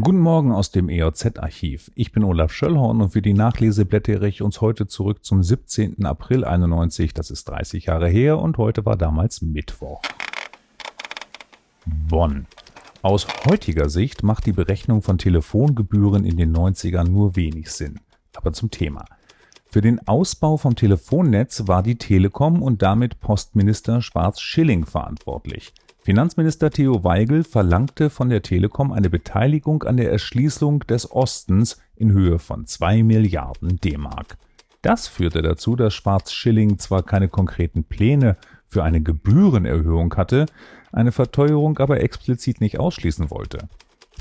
Guten Morgen aus dem EOZ-Archiv. Ich bin Olaf Schöllhorn und für die Nachlese blättere ich uns heute zurück zum 17. April 91. Das ist 30 Jahre her und heute war damals Mittwoch. Bonn. Aus heutiger Sicht macht die Berechnung von Telefongebühren in den 90ern nur wenig Sinn. Aber zum Thema. Für den Ausbau vom Telefonnetz war die Telekom und damit Postminister Schwarz-Schilling verantwortlich. Finanzminister Theo Weigel verlangte von der Telekom eine Beteiligung an der Erschließung des Ostens in Höhe von 2 Milliarden D-Mark. Das führte dazu, dass Schwarz-Schilling zwar keine konkreten Pläne für eine Gebührenerhöhung hatte, eine Verteuerung aber explizit nicht ausschließen wollte.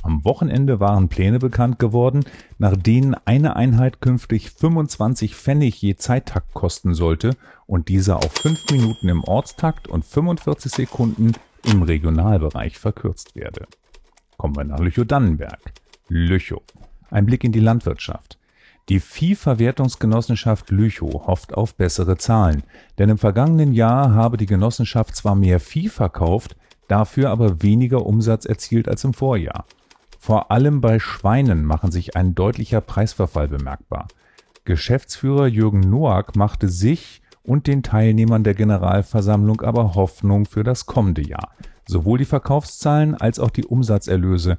Am Wochenende waren Pläne bekannt geworden, nach denen eine Einheit künftig 25 Pfennig je Zeittakt kosten sollte und dieser auf 5 Minuten im Ortstakt und 45 Sekunden im Regionalbereich verkürzt werde. Kommen wir nach Lüchow-Dannenberg. Lüchow. Ein Blick in die Landwirtschaft. Die Viehverwertungsgenossenschaft Lüchow hofft auf bessere Zahlen, denn im vergangenen Jahr habe die Genossenschaft zwar mehr Vieh verkauft, dafür aber weniger Umsatz erzielt als im Vorjahr. Vor allem bei Schweinen machen sich ein deutlicher Preisverfall bemerkbar. Geschäftsführer Jürgen Noack machte sich und den Teilnehmern der Generalversammlung aber Hoffnung für das kommende Jahr. Sowohl die Verkaufszahlen als auch die Umsatzerlöse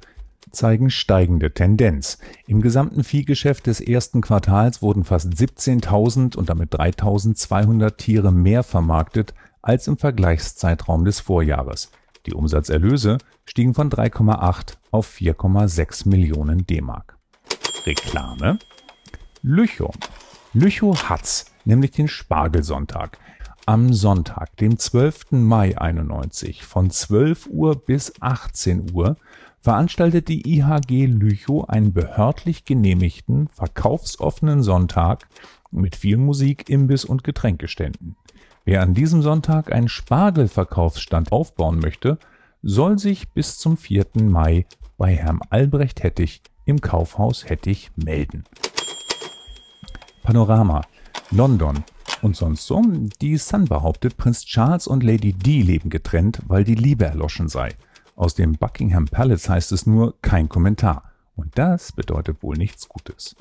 zeigen steigende Tendenz. Im gesamten Viehgeschäft des ersten Quartals wurden fast 17.000 und damit 3.200 Tiere mehr vermarktet als im Vergleichszeitraum des Vorjahres. Die Umsatzerlöse stiegen von 3,8 auf 4,6 Millionen D-Mark. Reklame Lüchow. Lüchow hat's nämlich den Spargelsonntag. Am Sonntag, dem 12. Mai 91 von 12 Uhr bis 18 Uhr veranstaltet die IHG Lüchow einen behördlich genehmigten, verkaufsoffenen Sonntag mit viel Musik, Imbiss und Getränkeständen. Wer an diesem Sonntag einen Spargelverkaufsstand aufbauen möchte, soll sich bis zum 4. Mai bei Herrn Albrecht Hettich im Kaufhaus Hettich melden. Panorama London und sonst so. Die Sun behauptet, Prinz Charles und Lady Di leben getrennt, weil die Liebe erloschen sei. Aus dem Buckingham Palace heißt es nur kein Kommentar. Und das bedeutet wohl nichts Gutes.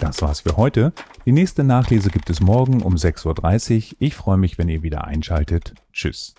Das war's für heute. Die nächste Nachlese gibt es morgen um 6.30 Uhr. Ich freue mich, wenn ihr wieder einschaltet. Tschüss.